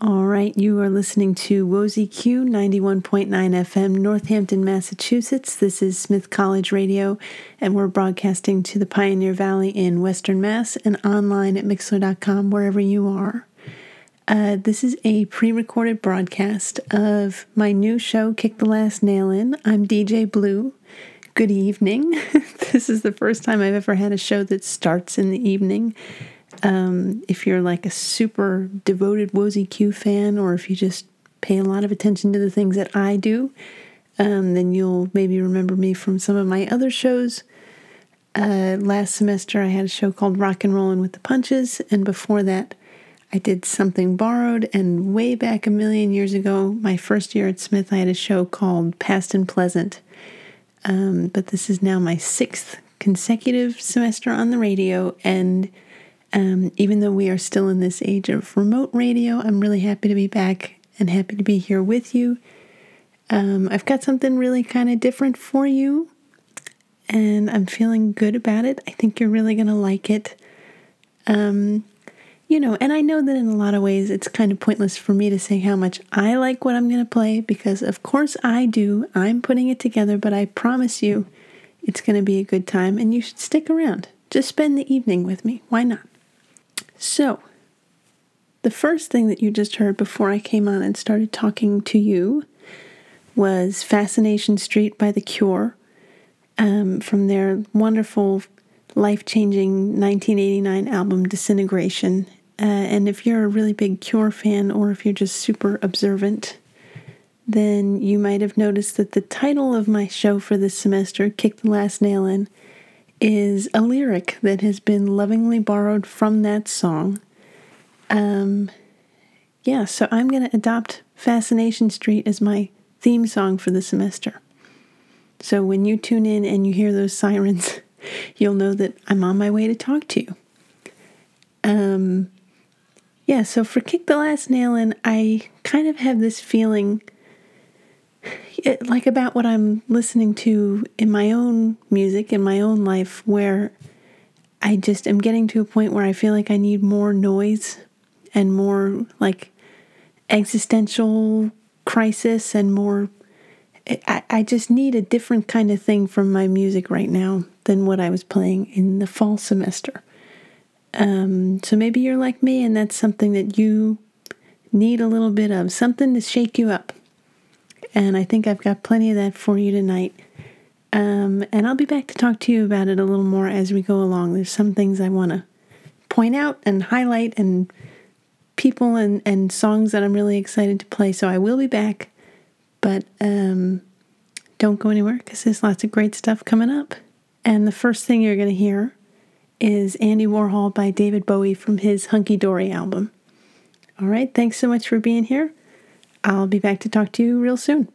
All right, you are listening to Wozy Q 91.9 FM, Northampton, Massachusetts. This is Smith College Radio, and we're broadcasting to the Pioneer Valley in Western Mass and online at Mixlr.com, wherever you are. Uh, this is a pre recorded broadcast of my new show, Kick the Last Nail In. I'm DJ Blue. Good evening. this is the first time I've ever had a show that starts in the evening. Um, if you're like a super devoted Wozy Q fan, or if you just pay a lot of attention to the things that I do, um, then you'll maybe remember me from some of my other shows. Uh, last semester, I had a show called Rock and Rollin' with the Punches, and before that, I did something borrowed. And way back a million years ago, my first year at Smith, I had a show called Past and Pleasant. Um, but this is now my sixth consecutive semester on the radio, and um, even though we are still in this age of remote radio, I'm really happy to be back and happy to be here with you. Um, I've got something really kind of different for you, and I'm feeling good about it. I think you're really going to like it. Um, you know, and I know that in a lot of ways it's kind of pointless for me to say how much I like what I'm going to play because, of course, I do. I'm putting it together, but I promise you it's going to be a good time and you should stick around. Just spend the evening with me. Why not? So, the first thing that you just heard before I came on and started talking to you was Fascination Street by The Cure um, from their wonderful, life changing 1989 album Disintegration. Uh, and if you're a really big Cure fan or if you're just super observant, then you might have noticed that the title of my show for this semester, Kick the Last Nail In, is a lyric that has been lovingly borrowed from that song. Um, yeah, so I'm going to adopt Fascination Street as my theme song for the semester. So when you tune in and you hear those sirens, you'll know that I'm on my way to talk to you. Um, yeah, so for Kick the Last Nail In, I kind of have this feeling it, like about what I'm listening to in my own music, in my own life, where I just am getting to a point where I feel like I need more noise and more like existential crisis and more. I, I just need a different kind of thing from my music right now than what I was playing in the fall semester. Um, so maybe you're like me and that's something that you need a little bit of, something to shake you up and I think I've got plenty of that for you tonight. Um, and I'll be back to talk to you about it a little more as we go along. There's some things I want to point out and highlight, and people and, and songs that I'm really excited to play. So I will be back, but um, don't go anywhere because there's lots of great stuff coming up. And the first thing you're going to hear is Andy Warhol by David Bowie from his Hunky Dory album. All right, thanks so much for being here. I'll be back to talk to you real soon.